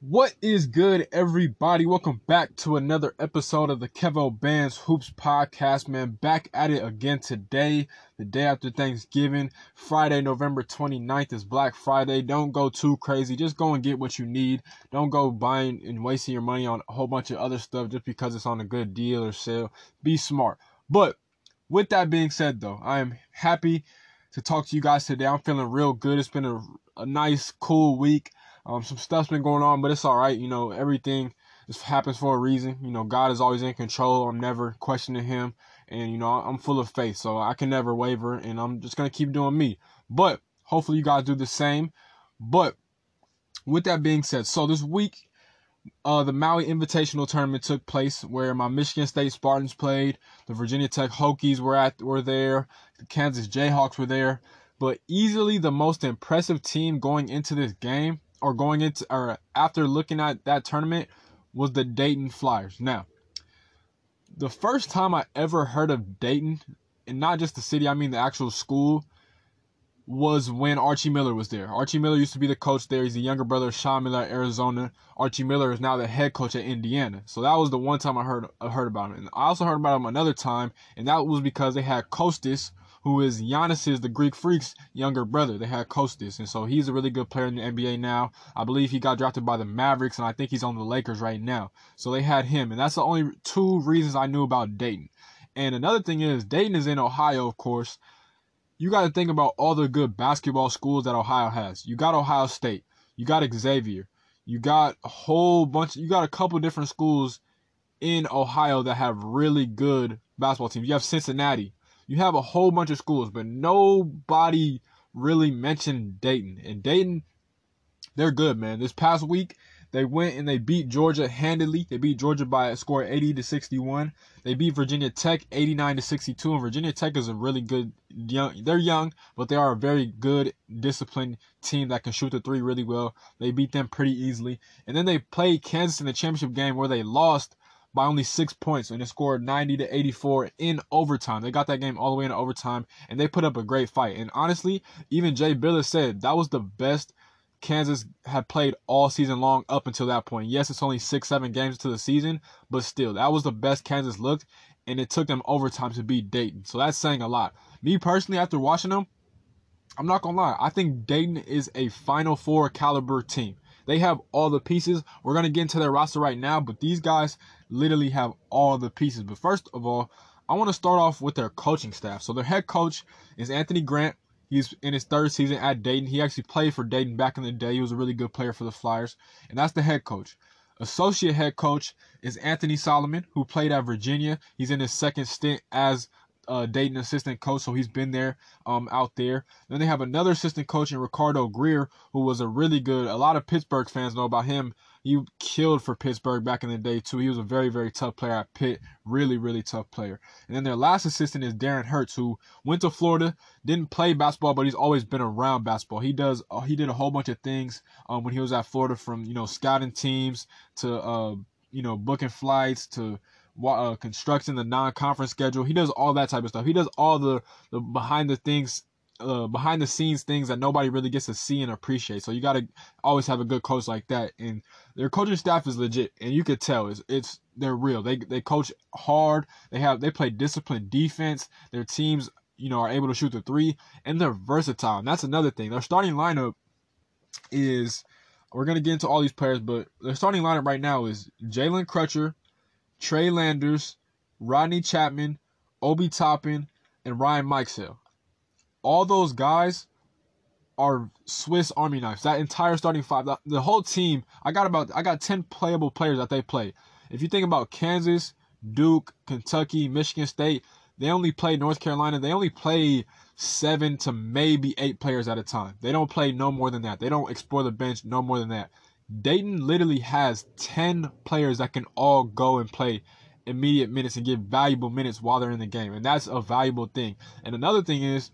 What is good, everybody? Welcome back to another episode of the Kevo Bands Hoops Podcast, man. Back at it again today, the day after Thanksgiving. Friday, November 29th is Black Friday. Don't go too crazy. Just go and get what you need. Don't go buying and wasting your money on a whole bunch of other stuff just because it's on a good deal or sale. Be smart. But with that being said, though, I am happy to talk to you guys today. I'm feeling real good. It's been a, a nice, cool week. Um, some stuff's been going on, but it's all right. You know, everything just happens for a reason. You know, God is always in control. I'm never questioning Him, and you know, I'm full of faith, so I can never waver, and I'm just gonna keep doing me. But hopefully, you guys do the same. But with that being said, so this week, uh, the Maui Invitational Tournament took place, where my Michigan State Spartans played, the Virginia Tech Hokies were at were there, the Kansas Jayhawks were there. But easily the most impressive team going into this game or going into or after looking at that tournament was the Dayton Flyers. Now, the first time I ever heard of Dayton, and not just the city, I mean the actual school, was when Archie Miller was there. Archie Miller used to be the coach there. He's the younger brother of Sean Miller Arizona. Archie Miller is now the head coach at Indiana. So that was the one time I heard I heard about him. And I also heard about him another time, and that was because they had Kostas, who is Giannis's the Greek Freak's younger brother. They had Kostas, and so he's a really good player in the NBA now. I believe he got drafted by the Mavericks, and I think he's on the Lakers right now. So they had him, and that's the only two reasons I knew about Dayton. And another thing is, Dayton is in Ohio, of course. You got to think about all the good basketball schools that Ohio has. You got Ohio State, you got Xavier, you got a whole bunch. You got a couple different schools in Ohio that have really good basketball teams. You have Cincinnati, you have a whole bunch of schools, but nobody really mentioned Dayton. And Dayton, they're good, man. This past week, they went and they beat Georgia handily. They beat Georgia by a score 80 to 61. They beat Virginia Tech 89 to 62. And Virginia Tech is a really good young. They're young, but they are a very good, disciplined team that can shoot the three really well. They beat them pretty easily. And then they played Kansas in the championship game where they lost by only six points and they scored 90 to 84 in overtime. They got that game all the way in overtime and they put up a great fight. And honestly, even Jay Bilas said that was the best Kansas had played all season long up until that point. Yes, it's only six, seven games to the season, but still, that was the best Kansas looked, and it took them overtime to beat Dayton. So that's saying a lot. Me personally, after watching them, I'm not gonna lie, I think Dayton is a Final Four caliber team. They have all the pieces. We're gonna get into their roster right now, but these guys literally have all the pieces. But first of all, I want to start off with their coaching staff. So their head coach is Anthony Grant. He's in his third season at Dayton. He actually played for Dayton back in the day. He was a really good player for the Flyers, and that's the head coach. Associate head coach is Anthony Solomon, who played at Virginia. He's in his second stint as uh, Dayton assistant coach, so he's been there um, out there. Then they have another assistant coach in Ricardo Greer, who was a really good. A lot of Pittsburgh fans know about him. He killed for Pittsburgh back in the day too. He was a very very tough player at Pitt, really really tough player. And then their last assistant is Darren Hertz, who went to Florida, didn't play basketball, but he's always been around basketball. He does uh, he did a whole bunch of things um, when he was at Florida, from you know scouting teams to uh, you know booking flights to uh, constructing the non-conference schedule. He does all that type of stuff. He does all the the behind the things, uh, behind the scenes things that nobody really gets to see and appreciate. So you got to always have a good coach like that. And their coaching staff is legit, and you could tell it's it's they're real. They they coach hard. They have they play disciplined defense. Their teams you know are able to shoot the three, and they're versatile. And that's another thing. Their starting lineup is. We're gonna get into all these players, but their starting lineup right now is Jalen Crutcher, Trey Landers, Rodney Chatman, Obi Toppin, and Ryan Mikesell. All those guys are Swiss Army knives. That entire starting five, the, the whole team. I got about I got ten playable players that they play. If you think about Kansas, Duke, Kentucky, Michigan State, they only play North Carolina. They only play seven to maybe eight players at a time. They don't play no more than that. They don't explore the bench no more than that. Dayton literally has 10 players that can all go and play immediate minutes and get valuable minutes while they're in the game. And that's a valuable thing. And another thing is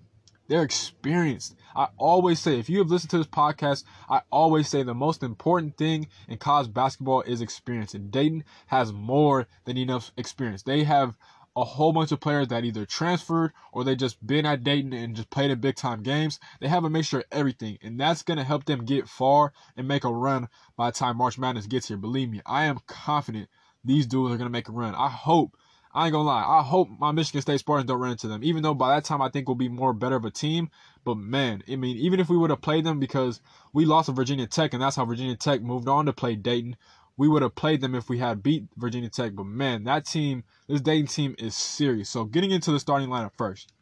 they're experienced. I always say, if you have listened to this podcast, I always say the most important thing in college basketball is experience. And Dayton has more than enough experience. They have a whole bunch of players that either transferred or they just been at Dayton and just played in big time games. They have a mixture of everything, and that's going to help them get far and make a run by the time March Madness gets here. Believe me, I am confident these dudes are going to make a run. I hope, I ain't to lie, I hope my Michigan State Spartans don't run into them, even though by that time I think we'll be more better of a team. But man, I mean, even if we would have played them because we lost to Virginia Tech, and that's how Virginia Tech moved on to play Dayton we would have played them if we had beat Virginia Tech. But man, that team, this Dayton team is serious. So getting into the starting lineup first.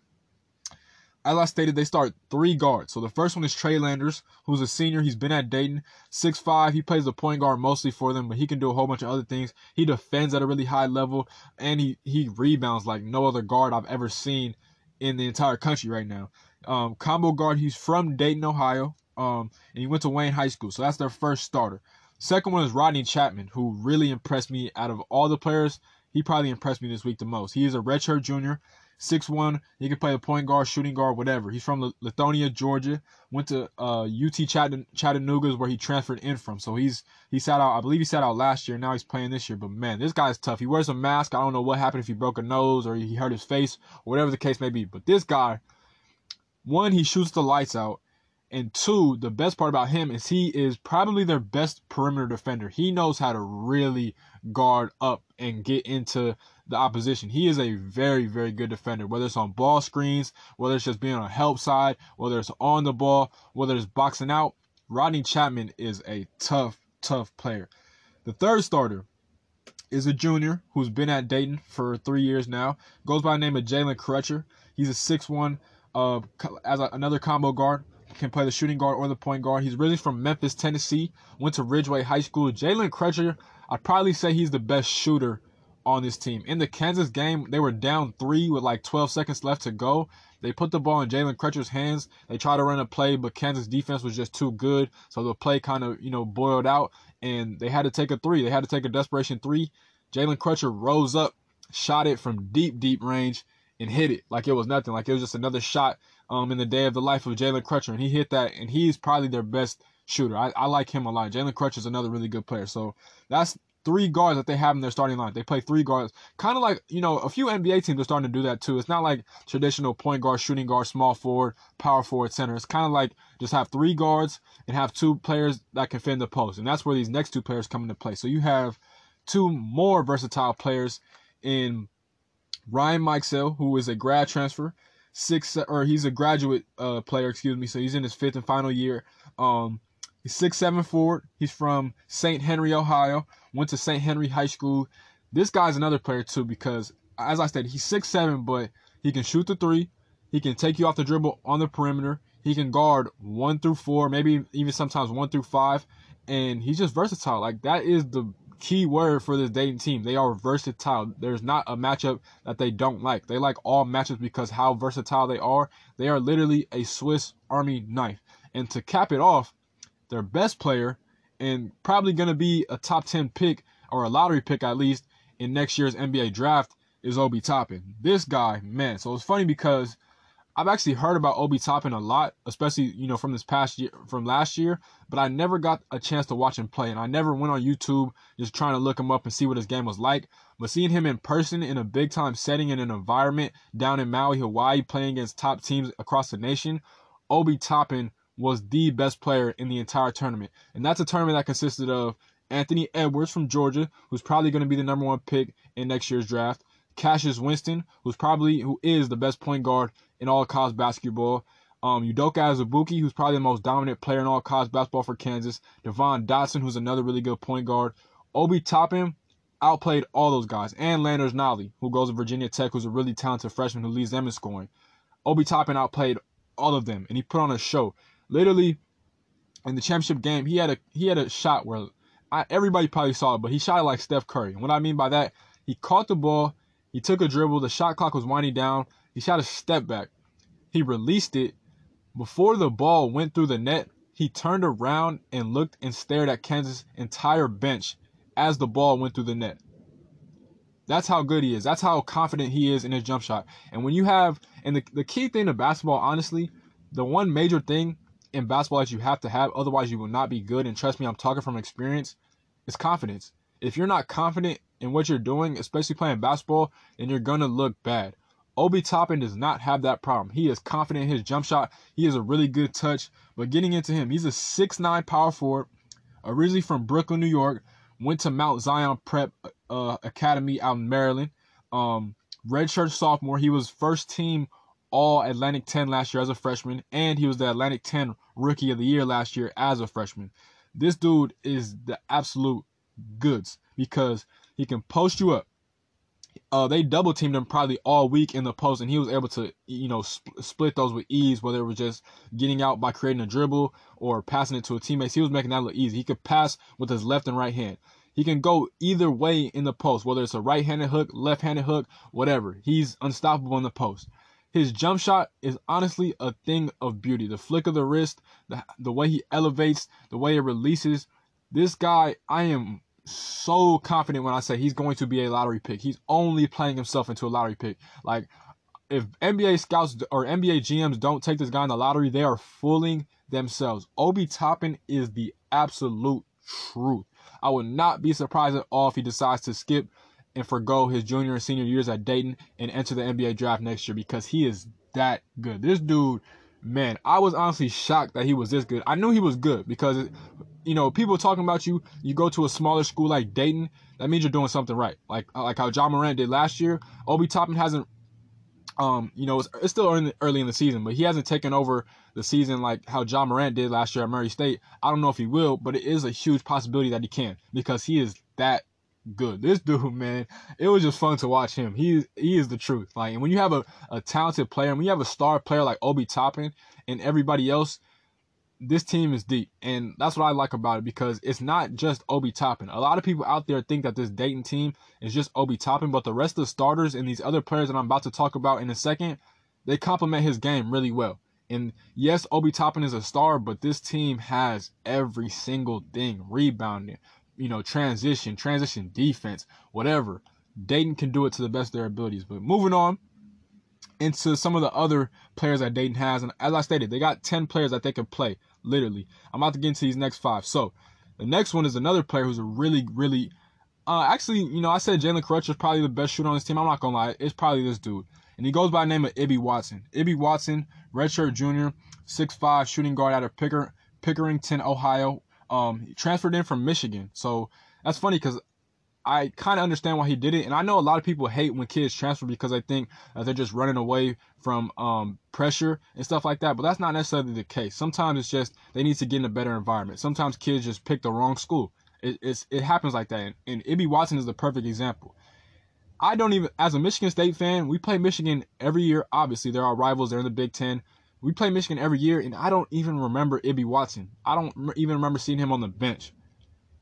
As I stated, they start three guards. So the first one is Trey Landers, who's a senior. He's been at Dayton, six five. He plays the point guard mostly for them, but he can do a whole bunch of other things. He defends at a really high level, and he he rebounds like no other guard I've ever seen in the entire country right now. Um, combo guard. He's from Dayton, Ohio, um, and he went to Wayne High School. So that's their first starter. Second one is Rodney Chatman, who really impressed me out of all the players. He probably impressed me this week the most. He is a redshirt junior, 6'1. He can play the point guard, shooting guard, whatever. He's from Lithonia, Georgia. Went to uh, UT Chattanooga, where he transferred in from. So he's he sat out. I believe he sat out last year. Now he's playing this year. But man, this guy's tough. He wears a mask. I don't know what happened if he broke a nose or he hurt his face or whatever the case may be. But this guy, one, he shoots the lights out. And two, the best part about him is he is probably their best perimeter defender. He knows how to really guard up and get into the opposition. He is a very, very good defender, whether it's on ball screens, whether it's just being on a help side, whether it's on the ball, whether it's boxing out. Rodney Chatman is a tough, tough player. The third starter is a junior who's been at Dayton for three years now. Goes by the name of Jalen Crutcher. He's a 6'1 uh, as a, another combo guard can play the shooting guard or the point guard. He's really from Memphis, Tennessee. Went to Ridgeway High School. Jalen Crutcher, I'd probably say he's the best shooter on this team. In the Kansas game, they were down three with like 12 seconds left to go. They put the ball in Jalen Crutcher's hands. They tried to run a play, but Kansas defense was just too good. So the play kind of, you know, boiled out and they had to take a three. They had to take a desperation three. Jalen Crutcher rose up, shot it from deep, deep range, and hit it like it was nothing. Like it was just another shot um, in the day of the life of Jalen Crutcher, and he hit that, and he's probably their best shooter. I, I like him a lot. Jalen Crutcher is another really good player. So that's three guards that they have in their starting line. They play three guards, kind of like you know a few NBA teams are starting to do that too. It's not like traditional point guard, shooting guard, small forward, power forward, center. It's kind of like just have three guards and have two players that can in the post, and that's where these next two players come into play. So you have two more versatile players in Ryan Mikesell, who is a grad transfer six or he's a graduate uh, player, excuse me. So he's in his fifth and final year. Um, he's six seven forward. He's from St. Henry, Ohio. Went to St. Henry High School. This guy's another player too because, as I said, he's six seven, but he can shoot the three. He can take you off the dribble on the perimeter. He can guard one through four, maybe even sometimes one through five, and he's just versatile. Like that is the key word for this Dayton team. They are versatile. There's not a matchup that they don't like. They like all matchups because how versatile they are. They are literally a Swiss Army knife. And to cap it off, their best player and probably going to be a top 10 pick or a lottery pick at least in next year's NBA draft is Obi Toppin. This guy, man. So it's funny because I've actually heard about Obi Toppin a lot, especially you know from this past year, from last year. But I never got a chance to watch him play, and I never went on YouTube just trying to look him up and see what his game was like. But seeing him in person in a big time setting in an environment down in Maui, Hawaii, playing against top teams across the nation, Obi Toppin was the best player in the entire tournament, and that's a tournament that consisted of Anthony Edwards from Georgia, who's probably going to be the number one pick in next year's draft. Cassius Winston, who's probably who is the best point guard in all college basketball. Um, Udoka Azubuike, who's probably the most dominant player in all college basketball for Kansas. Devon Dotson, who's another really good point guard. Obi Toppin outplayed all those guys. And Landers Nolley, who goes to Virginia Tech, who's a really talented freshman who leads them in scoring. Obi Toppin outplayed all of them, and he put on a show. Literally, in the championship game, he had a he had a shot where I, everybody probably saw it, but he shot it like Steph Curry. And what I mean by that, he caught the ball, he took a dribble. The shot clock was winding down. He shot a step back. He released it. Before the ball went through the net, he turned around and looked and stared at Kansas' entire bench as the ball went through the net. That's how good he is. That's how confident he is in his jump shot. And when you have, and the, the key thing to basketball, honestly, the one major thing in basketball that you have to have, otherwise you will not be good. And trust me, I'm talking from experience, is confidence. If you're not confident in what you're doing, especially playing basketball, then you're gonna look bad. Obi Toppin does not have that problem. He is confident in his jump shot. He has a really good touch. But getting into him, he's a 6'9 power forward, originally from Brooklyn, New York. Went to Mount Zion Prep uh, Academy out in Maryland. Um, redshirt sophomore. He was first team All Atlantic 10 last year as a freshman, and he was the Atlantic 10 Rookie of the Year last year as a freshman. This dude is the absolute goods because he can post you up uh, they double teamed him probably all week in the post, and he was able to, you know, sp- split those with ease, whether it was just getting out by creating a dribble or passing it to a teammate. He was making that look easy. He could pass with his left and right hand. He can go either way in the post, whether it's a right handed hook, left handed hook, whatever. He's unstoppable in the post. His jump shot is honestly a thing of beauty. The flick of the wrist, the, the way he elevates, the way it releases. This guy, I am so confident when I say he's going to be a lottery pick. He's only playing himself into a lottery pick. Like if NBA scouts or NBA GMs don't take this guy in the lottery, they are fooling themselves. Obi Toppin is the absolute truth. I would not be surprised at all if he decides to skip and forego his junior and senior years at Dayton and enter the NBA draft next year because he is that good. This dude, man, I was honestly shocked that he was this good. I knew he was good because you know, people talking about you, you go to a smaller school like Dayton, that means you're doing something right. Like like how John Morant did last year. Obi Toppin hasn't um, you know, it's, it's still early, early in the season, but he hasn't taken over the season like how John Morant did last year at Murray State. I don't know if he will, but it is a huge possibility that he can because he is that good. This dude, man, it was just fun to watch him. He he is the truth. Like, and when you have a, a talented player, when you have a star player like Obi Toppin and everybody else this team is deep, and that's what I like about it because it's not just Obi Toppin. A lot of people out there think that this Dayton team is just Obi Toppin, but the rest of the starters and these other players that I'm about to talk about in a second, they complement his game really well. And yes, Obi Toppin is a star, but this team has every single thing rebounding, you know, transition, transition defense, whatever. Dayton can do it to the best of their abilities. But moving on, into some of the other players that Dayton has. And as I stated, they got 10 players that they can play, literally. I'm about to get into these next five. So the next one is another player who's a really, really uh, actually, you know, I said Jalen is probably the best shooter on this team. I'm not gonna lie, it's probably this dude. And he goes by the name of Ibi Watson. Ibi Watson, redshirt junior, 6'5 shooting guard out of Picker, Pickerington, Ohio. Um, he transferred in from Michigan. So that's funny because I kind of understand why he did it, and I know a lot of people hate when kids transfer because they think that they're just running away from um, pressure and stuff like that. But that's not necessarily the case. Sometimes it's just they need to get in a better environment. Sometimes kids just pick the wrong school. It, it happens like that, and, and Ibi Watson is the perfect example. I don't even, as a Michigan State fan, we play Michigan every year. Obviously, they're our rivals. They're in the Big Ten. We play Michigan every year, and I don't even remember Ibi Watson. I don't even remember seeing him on the bench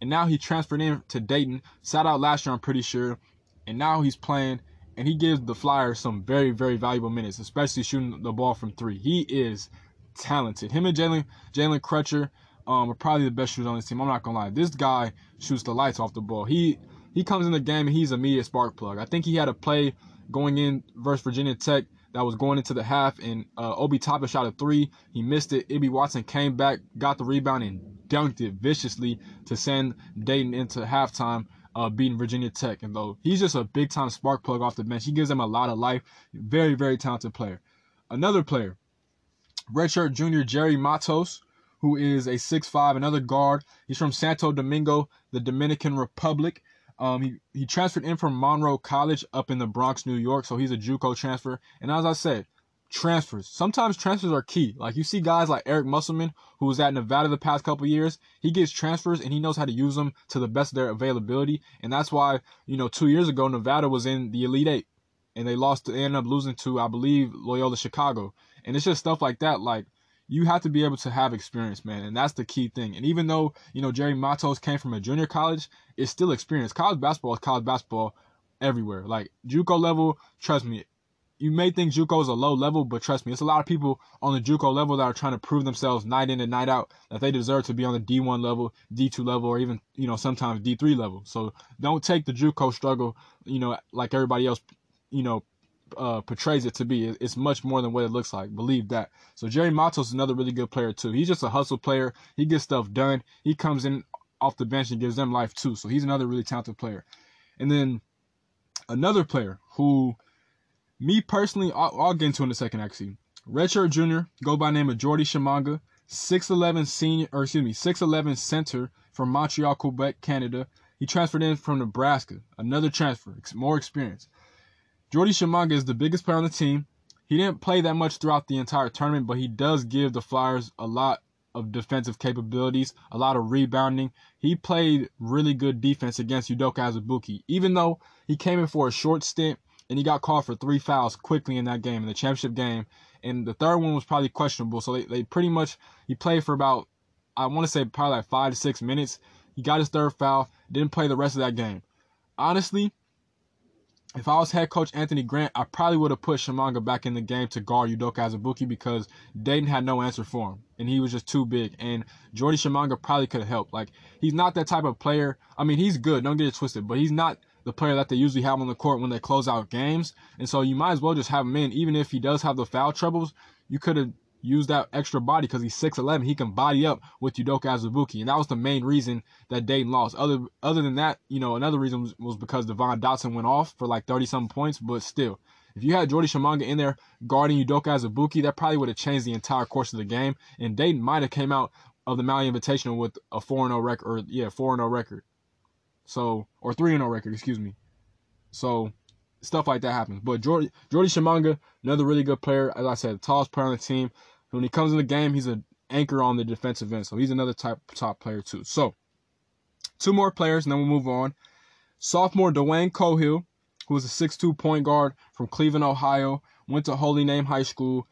and now he transferred in to Dayton. Sat out last year, I'm pretty sure, and now he's playing, and he gives the Flyers some very, very valuable minutes, especially shooting the ball from three. He is talented. Him and Jalen Jalen Crutcher um, are probably the best shooters on this team. I'm not gonna lie. This guy shoots the lights off the ball. He he comes in the game and he's a media spark plug. I think he had a play going in versus Virginia Tech that was going into the half, and uh, Obi Toppin shot a three. He missed it. Ibi Watson came back, got the rebound, and dunked it viciously to send Dayton into halftime, uh, beating Virginia Tech. And though he's just a big time spark plug off the bench, he gives them a lot of life. Very, very talented player. Another player, redshirt junior Jhery Matos, who is a 6'5", another guard. He's from Santo Domingo, the Dominican Republic. Um, he, he transferred in from Monroe College up in the Bronx, New York. So he's a JUCO transfer. And as I said, transfers. Sometimes transfers are key. Like you see guys like Eric Musselman, who was at Nevada the past couple years. He gets transfers and he knows how to use them to the best of their availability. And that's why, you know, two years ago, Nevada was in the Elite Eight. And they lost, they ended up losing to, I believe, Loyola Chicago. And it's just stuff like that. Like, you have to be able to have experience, man. And that's the key thing. And even though, you know, Jhery Matos came from a junior college, it's still experience. College basketball is college basketball everywhere. Like JUCO level, trust me, you may think JUCO is a low level, but trust me, it's a lot of people on the JUCO level that are trying to prove themselves night in and night out that they deserve to be on the D1 level, D2 level, or even you know sometimes D3 level. So don't take the JUCO struggle, you know, like everybody else, you know, uh, portrays it to be. It's much more than what it looks like. Believe that. So Jhery Matos is another really good player too. He's just a hustle player. He gets stuff done. He comes in off the bench and gives them life too. So he's another really talented player. And then another player who, me personally, I'll, I'll get into in a second actually. Redshirt junior, go by name of Jordy Tshimanga, 6'11 senior, or excuse me, 6'11 center from Montreal, Quebec, Canada. He transferred in from Nebraska, another transfer, more experience. Jordy Tshimanga is the biggest player on the team. He didn't play that much throughout the entire tournament, but he does give the Flyers a lot of defensive capabilities, a lot of rebounding. He played really good defense against Udoka Azubuike, even though he came in for a short stint and he got called for three fouls quickly in that game, in the championship game. And the third one was probably questionable. So they, they pretty much, he played for about, I want to say probably like five to six minutes. He got his third foul, didn't play the rest of that game. Honestly, if I was head coach Anthony Grant, I probably would have put Tshimanga back in the game to guard Udoka Azubuike because Dayton had no answer for him. And he was just too big. And Jordy Tshimanga probably could have helped. Like, he's not that type of player. I mean, he's good, don't get it twisted, but he's not the player that they usually have on the court when they close out games. And so you might as well just have him in. Even if he does have the foul troubles, you could have use that extra body because he's 6'11. He can body up with Udoka Azubuike. And that was the main reason that Dayton lost. Other other than that, you know, another reason was, was because Devon Dotson went off for like 30 something points. But still, if you had Jordy Tshimanga in there guarding Udoka Azubuike, that probably would have changed the entire course of the game. And Dayton might have came out of the Maui Invitational with a 4 0 record, or yeah, 4 0 record. So, or 3 0 record, excuse me. So, stuff like that happens. But Jordy, Jordy Tshimanga, another really good player. As I said, tallest player on the team. When he comes in the game, he's an anchor on the defensive end. So he's another type top player too. So two more players, and then we'll move on. Sophomore Dwayne Cohill, who was a 6'2 point guard from Cleveland, Ohio, went to Holy Name High School.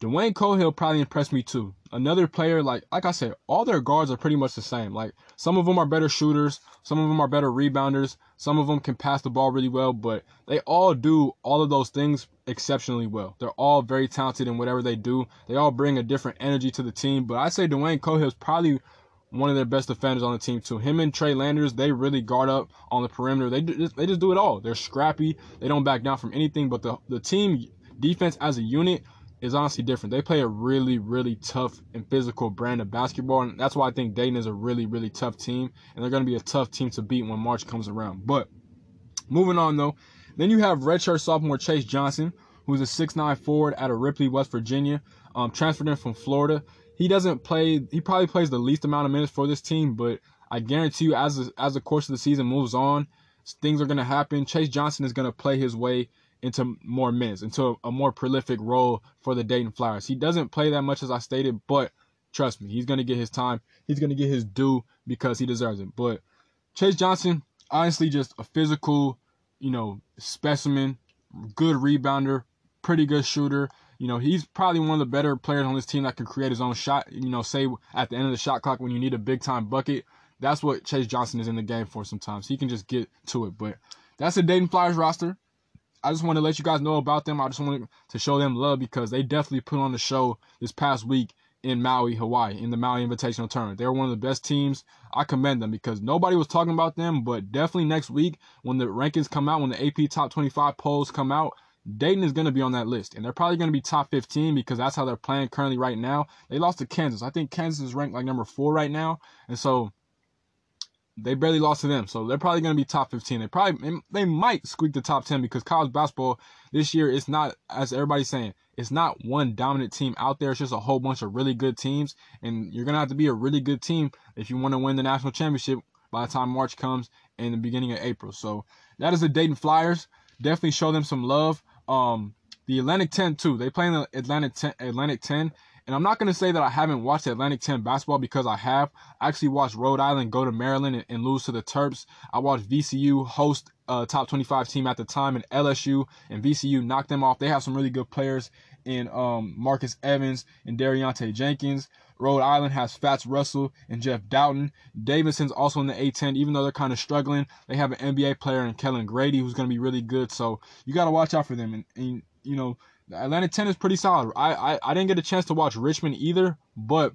Dwayne Cohill probably impressed me too. Another player, like like I said, all their guards are pretty much the same. Like some of them are better shooters, some of them are better rebounders, some of them can pass the ball really well, but they all do all of those things exceptionally well. They're all very talented in whatever they do. They all bring a different energy to the team. But I say Dwayne Cohill is probably one of their best defenders on the team too. Him and Trey Landers, they really guard up on the perimeter. They just, they just do it all. They're scrappy. They don't back down from anything. But the the team defense as a unit is honestly different. They play a really, really tough and physical brand of basketball, and that's why I think Dayton is a really, really tough team, and they're going to be a tough team to beat when March comes around. But moving on though, then you have redshirt sophomore Chase Johnson, who's a 6'9 forward out of Ripley, West Virginia, um, transferred in from Florida. He doesn't play. He probably plays the least amount of minutes for this team, but I guarantee you, as as the course of the season moves on, things are going to happen. Chase Johnson is going to play his way into more minutes, into a, more prolific role for the Dayton Flyers. He doesn't play that much as I stated, but trust me, he's going to get his time. He's going to get his due because he deserves it. But Chase Johnson, honestly, just a physical, you know, specimen, good rebounder, pretty good shooter. You know, he's probably one of the better players on this team that can create his own shot. You know, say at the end of the shot clock when you need a big time bucket. That's what Chase Johnson is in the game for sometimes. He can just get to it. But that's the Dayton Flyers roster. I just want to let you guys know about them. I just wanted to show them love because they definitely put on the show this past week in Maui, Hawaii, in the Maui Invitational Tournament. They're one of the best teams. I commend them because nobody was talking about them, but definitely next week when the rankings come out, when the AP Top 25 polls come out, Dayton is going to be on that list. And they're probably going to be top 15 because that's how they're playing currently right now. They lost to Kansas. I think Kansas is ranked like number four right now. And so they barely lost to them, so they're probably going to be top 15. They probably they might squeak the top 10 because college basketball this year is not as everybody's saying. It's not one dominant team out there. It's just a whole bunch of really good teams, and you're gonna have to be a really good team if you want to win the national championship by the time March comes in the beginning of April. So that is the Dayton Flyers. Definitely show them some love. Um, the Atlantic 10 too. They play in the Atlantic 10, Atlantic 10 and I'm not going to say that I haven't watched Atlantic 10 basketball because I have. I actually watched Rhode Island go to Maryland and, and lose to the Terps. I watched VCU host a top 25 team at the time and LSU, and VCU knocked them off. They have some really good players in um, Marcus Evans and De'Riante Jenkins. Rhode Island has Fats Russell and Jeff Dowtin. Davidson's also in the A10, even though they're kind of struggling. They have an NBA player in Kellan Grady who's going to be really good. So you got to watch out for them. And, and you know, Atlantic 10 is pretty solid. I, I, I didn't get a chance to watch Richmond either, but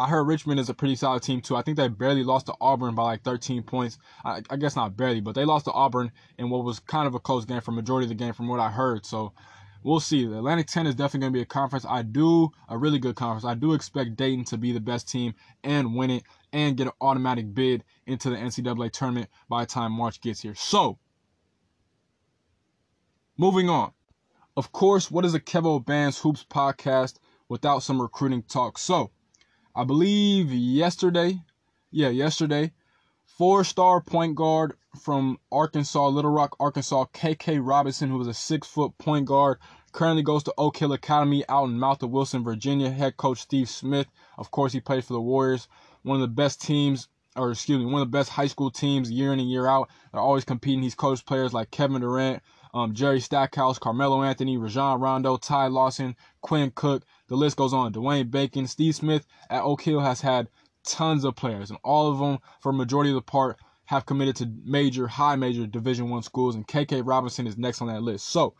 I heard Richmond is a pretty solid team too. I think they barely lost to Auburn by like 13 points. I, I, guess not barely, but they lost to Auburn in what was kind of a close game for majority of the game from what I heard. So we'll see. The Atlantic 10 is definitely going to be a conference. I do a really good conference. I do expect Dayton to be the best team and win it. and get an automatic bid into the NCAA tournament by the time March gets here. So, moving on. Of course, what is a Kevo Bands Hoops podcast without some recruiting talk? So, I believe yesterday, yeah, yesterday, four star point guard from Arkansas, Little Rock, Arkansas, KK Robinson, who was a six foot point guard, currently goes to Oak Hill Academy out in Mouth of Wilson, Virginia. Head coach Steve Smith, of course, he played for the Warriors, one of the best teams, or excuse me, one of the best high school teams year in and year out. They're always competing. He's coached players like Kevin Durant, um, Jerry Stackhouse, Carmelo Anthony, Rajon Rondo, Ty Lawson, Quinn Cook. The list goes on. Dwayne Bacon, Steve Smith at Oak Hill has had tons of players, and all of them, for majority of the part, have committed to major, high major Division One schools, and KK Robinson is next on that list. So,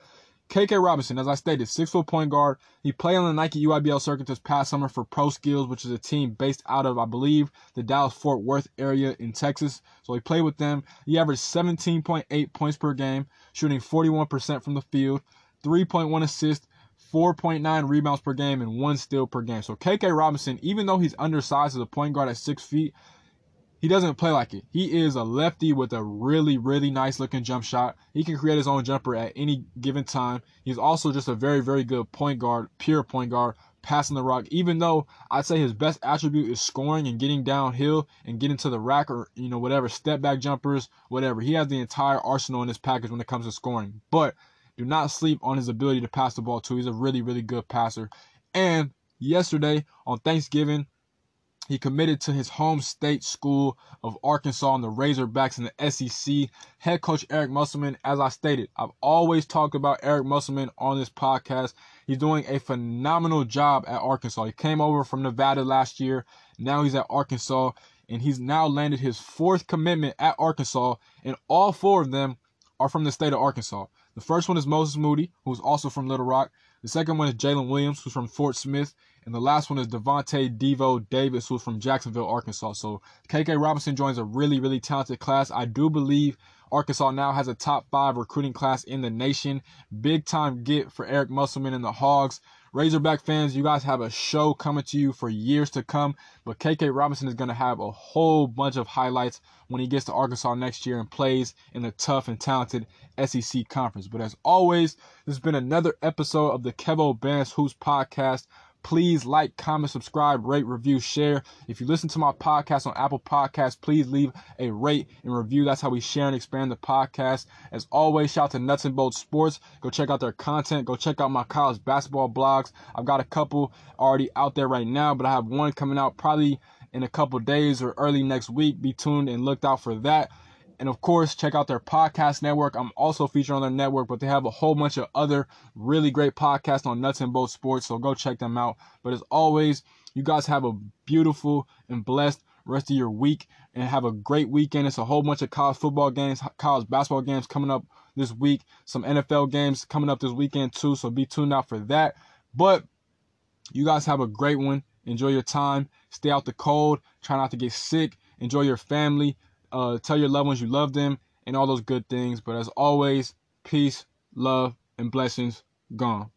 KK Robinson, as I stated, six foot point guard. He played on the Nike EYBL circuit this past summer for Pro Skills, which is a team based out of, I believe, the Dallas Fort Worth area in Texas. So he played with them. He averaged 17.8 points per game, shooting 41% from the field, 3.1 assists, 4.9 rebounds per game, and one steal per game. So KK Robinson, even though he's undersized as a point guard at six feet, he doesn't play like it. He is a lefty with a really, really nice looking jump shot. He can create his own jumper at any given time. He's also just a very, very good point guard, pure point guard, passing the rock. Even though I'd say his best attribute is scoring and getting downhill and getting to the rack or, you know, whatever, step back jumpers, whatever. He has the entire arsenal in his package when it comes to scoring. But do not sleep on his ability to pass the ball too. He's a really, really good passer. And yesterday on Thanksgiving, he committed to his home state school of Arkansas and the Razorbacks in the SEC. Head coach Eric Musselman, as I stated, I've always talked about Eric Musselman on this podcast. He's doing a phenomenal job at Arkansas. He came over from Nevada last year. Now he's at Arkansas, and he's now landed his fourth commitment at Arkansas, and all four of them are from the state of Arkansas. The first one is Moses Moody, who's also from Little Rock. The second one is Jalen Williams, who's from Fort Smith. And the last one is Davonte Devo Davis, who's from Jacksonville, Arkansas. So KK Robinson joins a really, really talented class. I do believe Arkansas now has a top five recruiting class in the nation. Big time get for Eric Musselman and the Hogs. Razorback fans, you guys have a show coming to you for years to come. But KK Robinson is going to have a whole bunch of highlights when he gets to Arkansas next year and plays in the tough and talented SEC conference. But as always, this has been another episode of the Kevo Bands Hoops podcast. Please like, comment, subscribe, rate, review, share. If you listen to my podcast on Apple Podcasts, please leave a rate and review. That's how we share and expand the podcast. As always, shout out to Nuts and Bolts Sports. Go check out their content. Go check out my college basketball blogs. I've got a couple already out there right now, but I have one coming out probably in a couple days or early next week. Be tuned and looked out for that. And of course, check out their podcast network. I'm also featured on their network, but they have a whole bunch of other really great podcasts on Nuts and Bolts Sports. So go check them out. But as always, you guys have a beautiful and blessed rest of your week and have a great weekend. It's a whole bunch of college football games, college basketball games coming up this week, some NFL games coming up this weekend too. So be tuned out for that. But you guys have a great one. Enjoy your time. Stay out the cold. Try not to get sick. Enjoy your family. Uh, tell your loved ones you love them and all those good things. But as always, peace, love, and blessings gone.